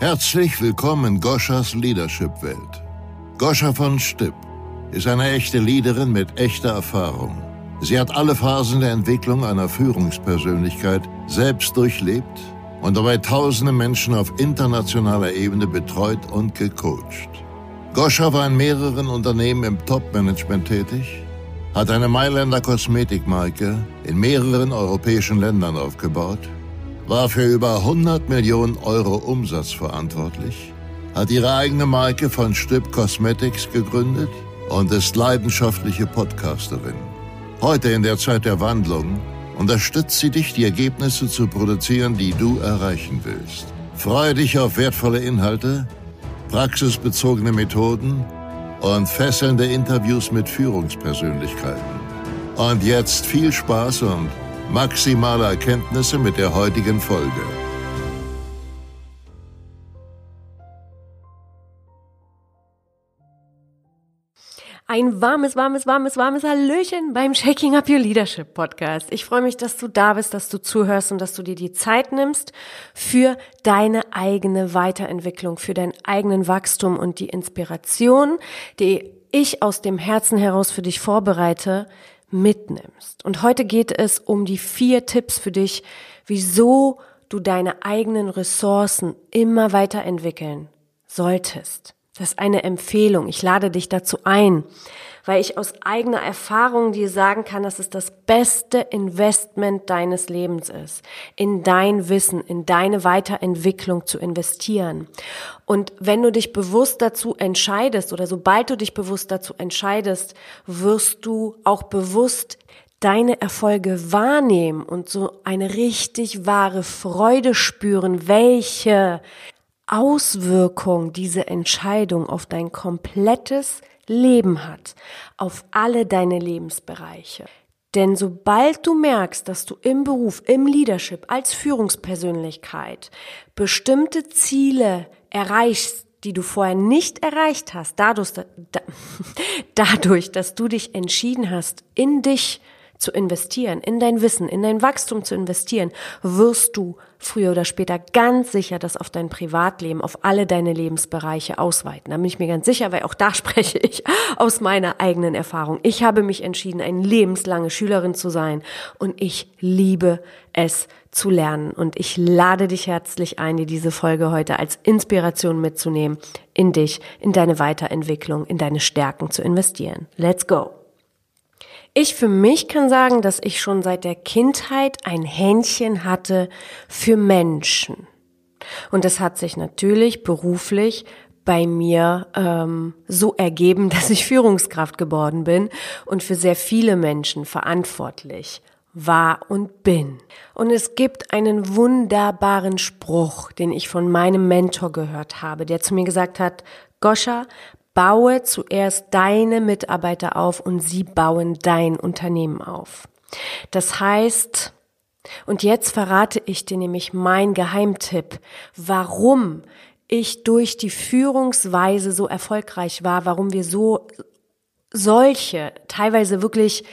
Herzlich willkommen in Goschas Leadership-Welt. Goscha von Stipp ist eine echte Leaderin mit echter Erfahrung. Sie hat alle Phasen der Entwicklung einer Führungspersönlichkeit selbst durchlebt und dabei tausende Menschen auf internationaler Ebene betreut und gecoacht. Goscha war in mehreren Unternehmen im Top-Management tätig, hat eine Mailänder Kosmetikmarke in mehreren europäischen Ländern aufgebaut, war für über 100 Millionen Euro Umsatz verantwortlich, hat ihre eigene Marke von Stipp Cosmetics gegründet und ist leidenschaftliche Podcasterin. Heute in der Zeit der Wandlung unterstützt sie dich, die Ergebnisse zu produzieren, die du erreichen willst. Freue dich auf wertvolle Inhalte, praxisbezogene Methoden und fesselnde Interviews mit Führungspersönlichkeiten. Und jetzt viel Spaß und maximale Erkenntnisse mit der heutigen Folge. Ein warmes, warmes, warmes, warmes Hallöchen beim Shaking Up Your Leadership Podcast. Ich freue mich, dass du da bist, dass du zuhörst und dass du dir die Zeit nimmst für deine eigene Weiterentwicklung, für deinen eigenen Wachstum und die Inspiration, die ich aus dem Herzen heraus für dich vorbereite, mitnimmst. Und heute geht es um die vier Tipps für dich, wieso du deine eigenen Ressourcen immer weiterentwickeln solltest. Das ist eine Empfehlung. Ich lade dich dazu ein, weil ich aus eigener Erfahrung dir sagen kann, dass es das beste Investment deines Lebens ist, in dein Wissen, in deine Weiterentwicklung zu investieren. Und wenn du dich bewusst dazu entscheidest oder sobald du dich bewusst dazu entscheidest, wirst du auch bewusst deine Erfolge wahrnehmen und so eine richtig wahre Freude spüren, welche Auswirkung diese Entscheidung auf dein komplettes Leben hat, auf alle deine Lebensbereiche. Denn sobald du merkst, dass du im Beruf, im Leadership, als Führungspersönlichkeit bestimmte Ziele erreichst, die du vorher nicht erreicht hast, dadurch, dadurch, dass du dich entschieden hast, in dich zu investieren, in dein Wissen, in dein Wachstum zu investieren, wirst du früher oder später ganz sicher das auf dein Privatleben, auf alle deine Lebensbereiche ausweiten. Da bin ich mir ganz sicher, weil auch da spreche ich aus meiner eigenen Erfahrung. Ich habe mich entschieden, eine lebenslange Schülerin zu sein und ich liebe es zu lernen. Und ich lade dich herzlich ein, dir diese Folge heute als Inspiration mitzunehmen, in dich, in deine Weiterentwicklung, in deine Stärken zu investieren. Let's go! Ich für mich kann sagen, dass ich schon seit der Kindheit ein Händchen hatte für Menschen. Und das hat sich natürlich beruflich bei mir ähm, so ergeben, dass ich Führungskraft geworden bin und für sehr viele Menschen verantwortlich war und bin. Und es gibt einen wunderbaren Spruch, den ich von meinem Mentor gehört habe, der zu mir gesagt hat, Goscha, baue zuerst deine Mitarbeiter auf und sie bauen dein Unternehmen auf. Das heißt, und jetzt verrate ich dir nämlich mein Geheimtipp, warum ich durch die Führungsweise so erfolgreich war, warum wir so solche, teilweise wirklich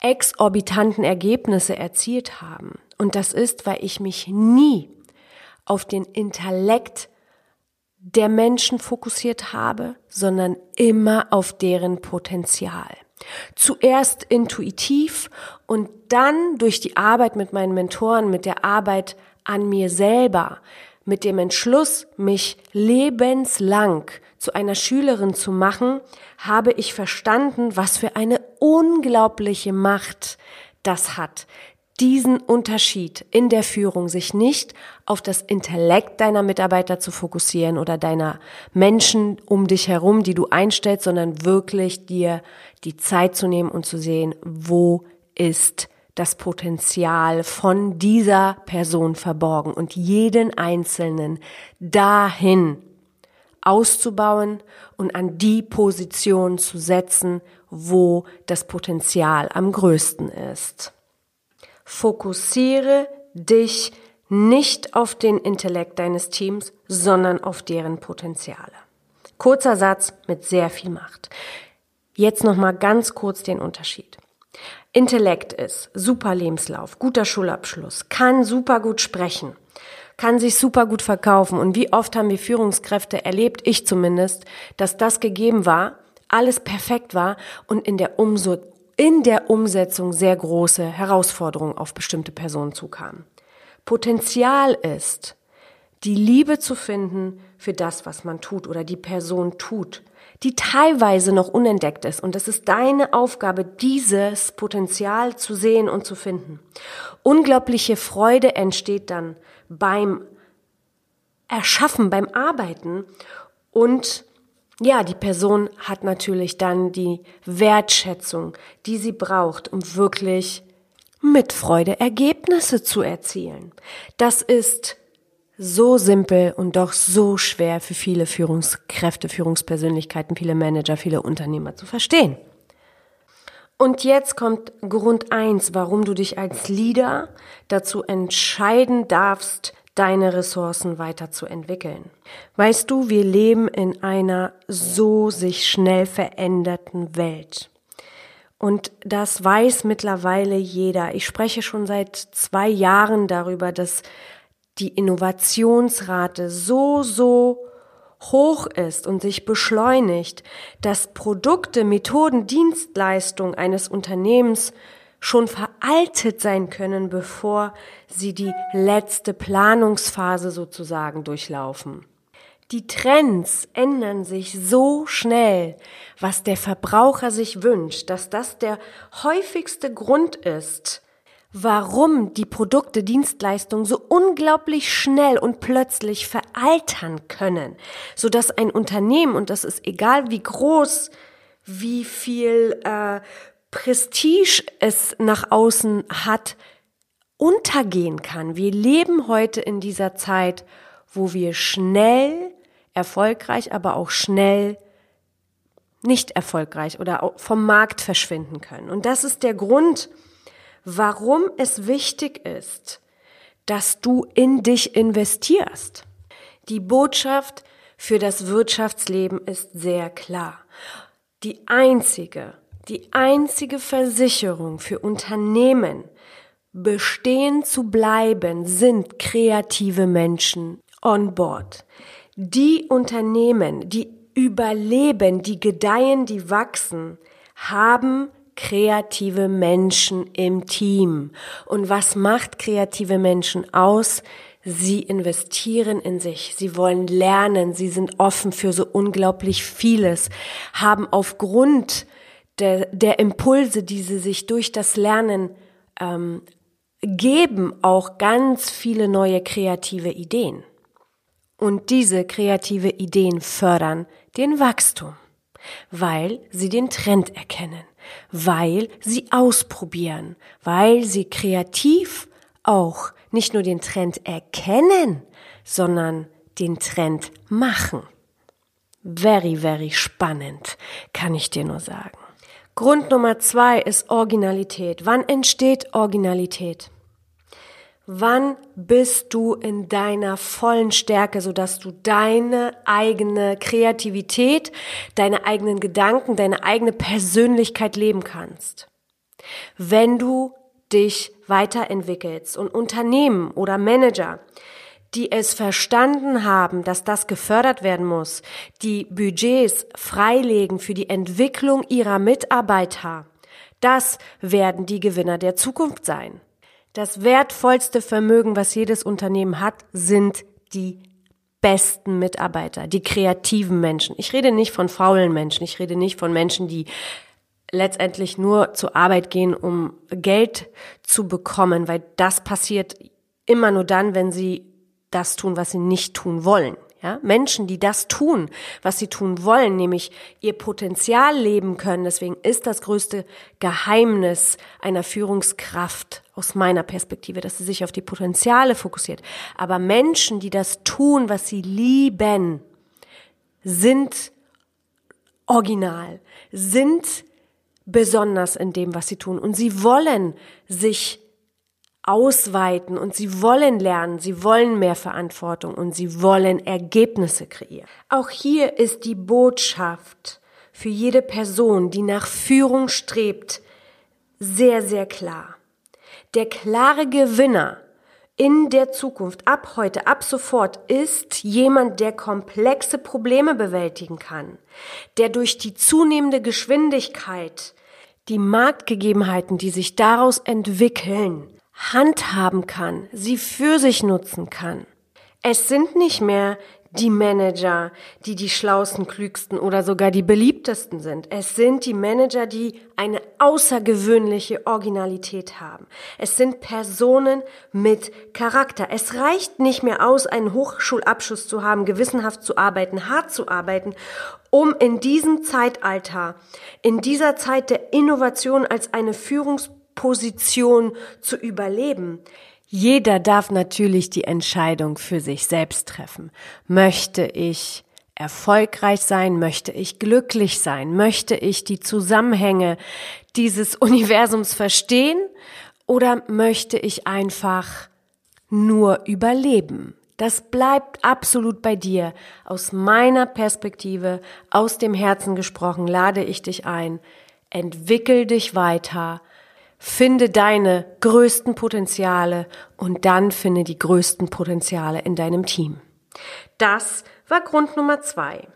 exorbitanten Ergebnisse erzielt haben. Und das ist, weil ich mich nie auf den Intellekt der Menschen fokussiert habe, sondern immer auf deren Potenzial. Zuerst intuitiv und dann durch die Arbeit mit meinen Mentoren, mit der Arbeit an mir selber, mit dem Entschluss, mich lebenslang zu einer Schülerin zu machen, habe ich verstanden, was für eine unglaubliche Macht das hat, diesen Unterschied in der Führung, sich nicht auf das Intellekt deiner Mitarbeiter zu fokussieren oder deiner Menschen um dich herum, die du einstellst, sondern wirklich dir die Zeit zu nehmen und zu sehen, wo ist das Potenzial von dieser Person verborgen und jeden Einzelnen dahin auszubauen und an die Position zu setzen, wo das Potenzial am größten ist. Fokussiere dich nicht auf den Intellekt deines Teams, sondern auf deren Potenziale. Kurzer Satz mit sehr viel Macht. Jetzt noch mal ganz kurz den Unterschied. Intellekt ist super Lebenslauf, guter Schulabschluss, kann super gut sprechen, kann sich super gut verkaufen. Und wie oft haben wir Führungskräfte erlebt, ich zumindest, dass das gegeben war, alles perfekt war und in der, Umso in der Umsetzung sehr große Herausforderungen auf bestimmte Personen zukamen. Potenzial ist, die Liebe zu finden für das, was man tut oder die Person tut, die teilweise noch unentdeckt ist. Und es ist deine Aufgabe, dieses Potenzial zu sehen und zu finden. Unglaubliche Freude entsteht dann beim Erschaffen, beim Arbeiten und ja, die Person hat natürlich dann die Wertschätzung, die sie braucht, um wirklich mit Freude Ergebnisse zu erzielen. Das ist so simpel und doch so schwer für viele Führungskräfte, Führungspersönlichkeiten, viele Manager, viele Unternehmer zu verstehen. Und jetzt kommt Grund eins, warum du dich als Leader dazu entscheiden darfst, deine Ressourcen weiterzuentwickeln. Weißt du, wir leben in einer so sich schnell veränderten Welt. Und das weiß mittlerweile jeder. Ich spreche schon seit zwei Jahren darüber, dass die Innovationsrate so, so hoch ist und sich beschleunigt, dass Produkte, Methoden, Dienstleistungen eines Unternehmens schon veraltet sein können, bevor sie die letzte Planungsphase sozusagen durchlaufen. Die Trends ändern sich so schnell, was der Verbraucher sich wünscht, dass das der häufigste Grund ist, warum die Produkte, Dienstleistungen so unglaublich schnell und plötzlich veraltern können, so dass ein Unternehmen, und das ist egal wie groß, wie viel äh, Prestige es nach außen hat, untergehen kann. Wir leben heute in dieser Zeit, wo wir schnell, erfolgreich, aber auch schnell nicht erfolgreich oder vom Markt verschwinden können. Und das ist der Grund, warum es wichtig ist, dass du in dich investierst. Die Botschaft für das Wirtschaftsleben ist sehr klar. Die einzige die einzige Versicherung für Unternehmen, bestehen zu bleiben, sind kreative Menschen on board. Die Unternehmen, die überleben, die gedeihen, die wachsen, haben kreative Menschen im Team. Und was macht kreative Menschen aus? Sie investieren in sich, sie wollen lernen, sie sind offen für so unglaublich vieles, haben aufgrund der, der Impulse, die sie sich durch das Lernen ähm, geben, auch ganz viele neue kreative Ideen. Und diese kreative Ideen fördern den Wachstum, weil sie den Trend erkennen, weil sie ausprobieren, weil sie kreativ auch nicht nur den Trend erkennen, sondern den Trend machen. Very, very spannend, kann ich dir nur sagen. Grund Nummer zwei ist Originalität. Wann entsteht Originalität? Wann bist du in deiner vollen Stärke, sodass du deine eigene Kreativität, deine eigenen Gedanken, deine eigene Persönlichkeit leben kannst? Wenn du dich weiterentwickelst und Unternehmen oder Manager die es verstanden haben, dass das gefördert werden muss, die Budgets freilegen für die Entwicklung ihrer Mitarbeiter, das werden die Gewinner der Zukunft sein. Das wertvollste Vermögen, was jedes Unternehmen hat, sind die besten Mitarbeiter, die kreativen Menschen. Ich rede nicht von faulen Menschen, ich rede nicht von Menschen, die letztendlich nur zur Arbeit gehen, um Geld zu bekommen, weil das passiert immer nur dann, wenn sie das tun, was sie nicht tun wollen. Ja, Menschen, die das tun, was sie tun wollen, nämlich ihr Potenzial leben können. Deswegen ist das größte Geheimnis einer Führungskraft aus meiner Perspektive, dass sie sich auf die Potenziale fokussiert. Aber Menschen, die das tun, was sie lieben, sind original, sind besonders in dem, was sie tun. Und sie wollen sich ausweiten und sie wollen lernen, sie wollen mehr Verantwortung und sie wollen Ergebnisse kreieren. Auch hier ist die Botschaft für jede Person, die nach Führung strebt, sehr, sehr klar. Der klare Gewinner in der Zukunft, ab heute, ab sofort, ist jemand, der komplexe Probleme bewältigen kann, der durch die zunehmende Geschwindigkeit die Marktgegebenheiten, die sich daraus entwickeln, handhaben kann, sie für sich nutzen kann. Es sind nicht mehr die Manager, die die schlausten, klügsten oder sogar die beliebtesten sind. Es sind die Manager, die eine außergewöhnliche Originalität haben. Es sind Personen mit Charakter. Es reicht nicht mehr aus, einen Hochschulabschluss zu haben, gewissenhaft zu arbeiten, hart zu arbeiten, um in diesem Zeitalter, in dieser Zeit der Innovation als eine Führungsposition zu überleben. Jeder darf natürlich die Entscheidung für sich selbst treffen. Möchte ich erfolgreich sein? Möchte ich glücklich sein? Möchte ich die Zusammenhänge dieses Universums verstehen? Oder möchte ich einfach nur überleben? Das bleibt absolut bei dir. Aus meiner Perspektive, aus dem Herzen gesprochen, lade ich dich ein. Entwickel dich weiter Finde deine größten Potenziale und dann finde die größten Potenziale in deinem Team. Das war Grund Nummer zwei.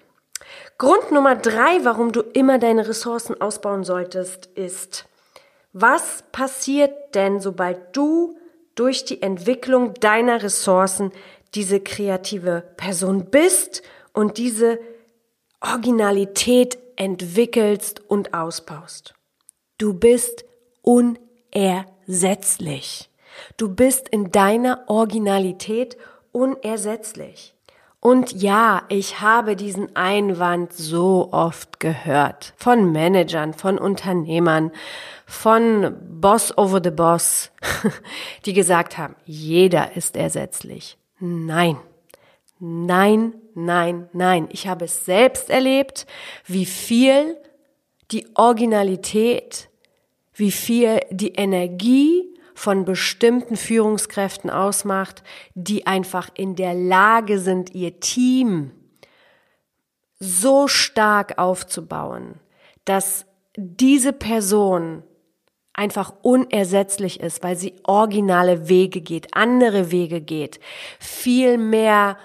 Grund Nummer drei, warum du immer deine Ressourcen ausbauen solltest, ist, was passiert denn, sobald du durch die Entwicklung deiner Ressourcen diese kreative Person bist und diese Originalität entwickelst und ausbaust? Du bist unersetzlich. Du bist in deiner Originalität unersetzlich. Und ja, ich habe diesen Einwand so oft gehört. Von Managern, von Unternehmern, von Boss over the Boss, die gesagt haben, jeder ist ersetzlich. Nein. Nein, nein, nein. Ich habe es selbst erlebt, wie viel die Originalität wie viel die Energie von bestimmten Führungskräften ausmacht, die einfach in der Lage sind, ihr Team so stark aufzubauen, dass diese Person einfach unersetzlich ist, weil sie originale Wege geht, andere Wege geht, viel mehr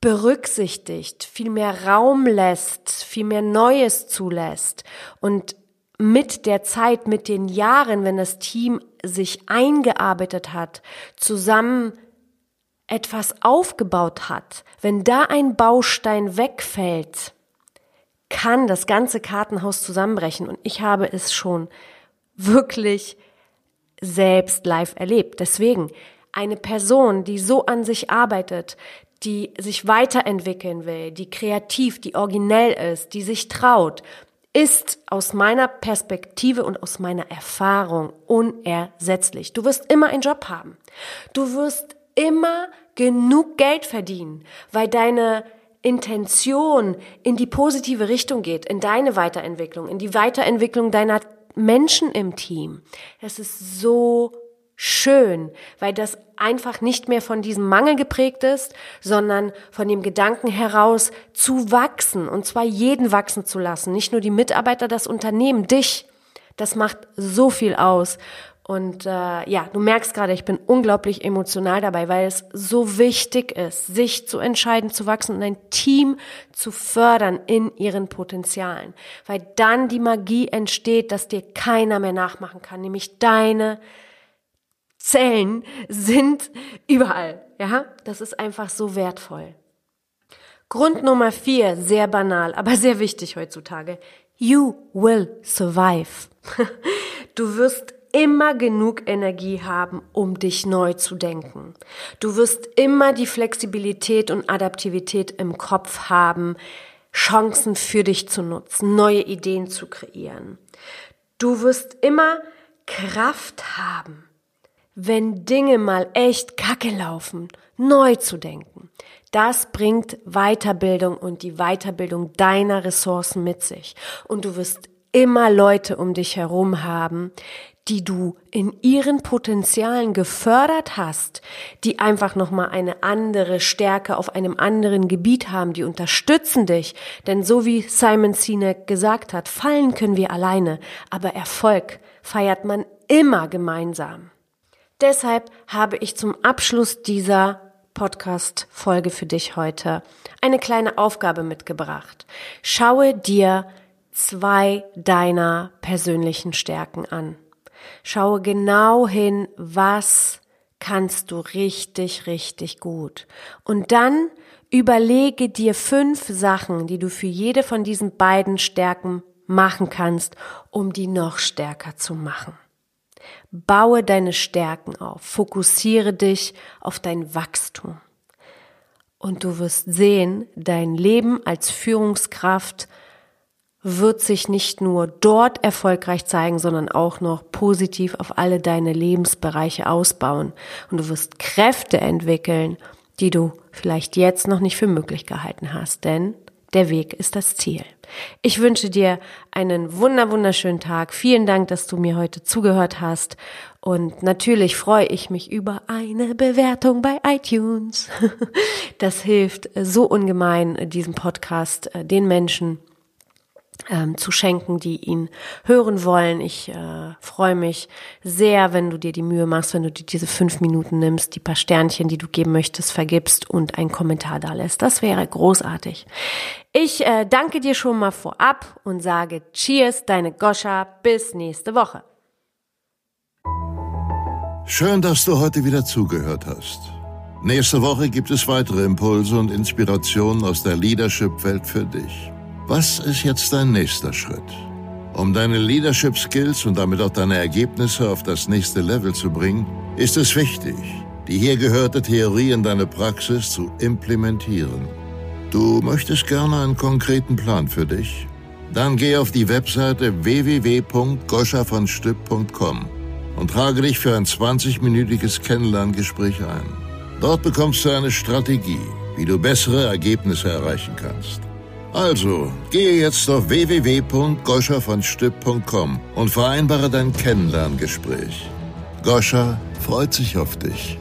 berücksichtigt, viel mehr Raum lässt, viel mehr Neues zulässt und mit der Zeit, mit den Jahren, wenn das Team sich eingearbeitet hat, zusammen etwas aufgebaut hat, wenn da ein Baustein wegfällt, kann das ganze Kartenhaus zusammenbrechen. Und ich habe es schon wirklich selbst live erlebt. Deswegen eine Person, die so an sich arbeitet, die sich weiterentwickeln will, die kreativ, die originell ist, die sich traut, ist aus meiner Perspektive und aus meiner Erfahrung unersetzlich. Du wirst immer einen Job haben. Du wirst immer genug Geld verdienen, weil deine Intention in die positive Richtung geht, in deine Weiterentwicklung, in die Weiterentwicklung deiner Menschen im Team. Es ist so schön, weil das einfach nicht mehr von diesem Mangel geprägt ist, sondern von dem Gedanken heraus zu wachsen und zwar jeden wachsen zu lassen, nicht nur die Mitarbeiter, das Unternehmen, dich. Das macht so viel aus. Und äh, ja, du merkst gerade, ich bin unglaublich emotional dabei, weil es so wichtig ist, sich zu entscheiden, zu wachsen und ein Team zu fördern in ihren Potenzialen. Weil dann die Magie entsteht, dass dir keiner mehr nachmachen kann, nämlich deine Zellen sind überall. Ja, das ist einfach so wertvoll. Grund Nummer vier, sehr banal, aber sehr wichtig heutzutage. You will survive. Du wirst immer genug Energie haben, um dich neu zu denken. Du wirst immer die Flexibilität und Adaptivität im Kopf haben, Chancen für dich zu nutzen, neue Ideen zu kreieren. Du wirst immer Kraft haben, wenn Dinge mal echt kacke laufen, neu zu denken. Das bringt Weiterbildung und die Weiterbildung deiner Ressourcen mit sich. Und du wirst immer Leute um dich herum haben, die du in ihren Potenzialen gefördert hast, die einfach nochmal eine andere Stärke auf einem anderen Gebiet haben, die unterstützen dich. Denn so wie Simon Sinek gesagt hat, fallen können wir alleine, aber Erfolg feiert man immer gemeinsam. Deshalb habe ich zum Abschluss dieser Podcast-Folge für dich heute eine kleine Aufgabe mitgebracht. Schaue dir zwei deiner persönlichen Stärken an. Schaue genau hin, was kannst du richtig, richtig gut. Und dann überlege dir fünf Sachen, die du für jede von diesen beiden Stärken machen kannst, um die noch stärker zu machen. Baue deine Stärken auf, fokussiere dich auf dein Wachstum. Und du wirst sehen, dein Leben als Führungskraft wird sich nicht nur dort erfolgreich zeigen, sondern auch noch positiv auf alle deine Lebensbereiche ausbauen. Und du wirst Kräfte entwickeln, die du vielleicht jetzt noch nicht für möglich gehalten hast, denn der Weg ist das Ziel. Ich wünsche dir einen wunder wunderschönen Tag. Vielen Dank, dass du mir heute zugehört hast. Und natürlich freue ich mich über eine Bewertung bei iTunes. Das hilft so ungemein, diesem Podcast äh, den Menschen ähm, zu schenken, die ihn hören wollen. Ich äh, freue mich sehr, wenn du dir die Mühe machst, wenn du dir diese fünf Minuten nimmst, die paar Sternchen, die du geben möchtest, vergibst und einen Kommentar da lässt. Das wäre großartig. Ich äh, danke dir schon mal vorab und sage Cheers, deine Goscha, bis nächste Woche. Schön, dass du heute wieder zugehört hast. Nächste Woche gibt es weitere Impulse und Inspirationen aus der Leadership-Welt für dich. Was ist jetzt dein nächster Schritt? Um deine Leadership Skills und damit auch deine Ergebnisse auf das nächste Level zu bringen, ist es wichtig, die hier gehörte Theorie in deine Praxis zu implementieren. Du möchtest gerne einen konkreten Plan für dich? Dann geh auf die Webseite www.goschavonstipp.com und trage dich für ein 20-minütiges Kennenlerngespräch ein. Dort bekommst du eine Strategie, wie du bessere Ergebnisse erreichen kannst. Also, gehe jetzt auf www.goscha-von-stipp.com und vereinbare dein Kennenlerngespräch. Goscha freut sich auf dich.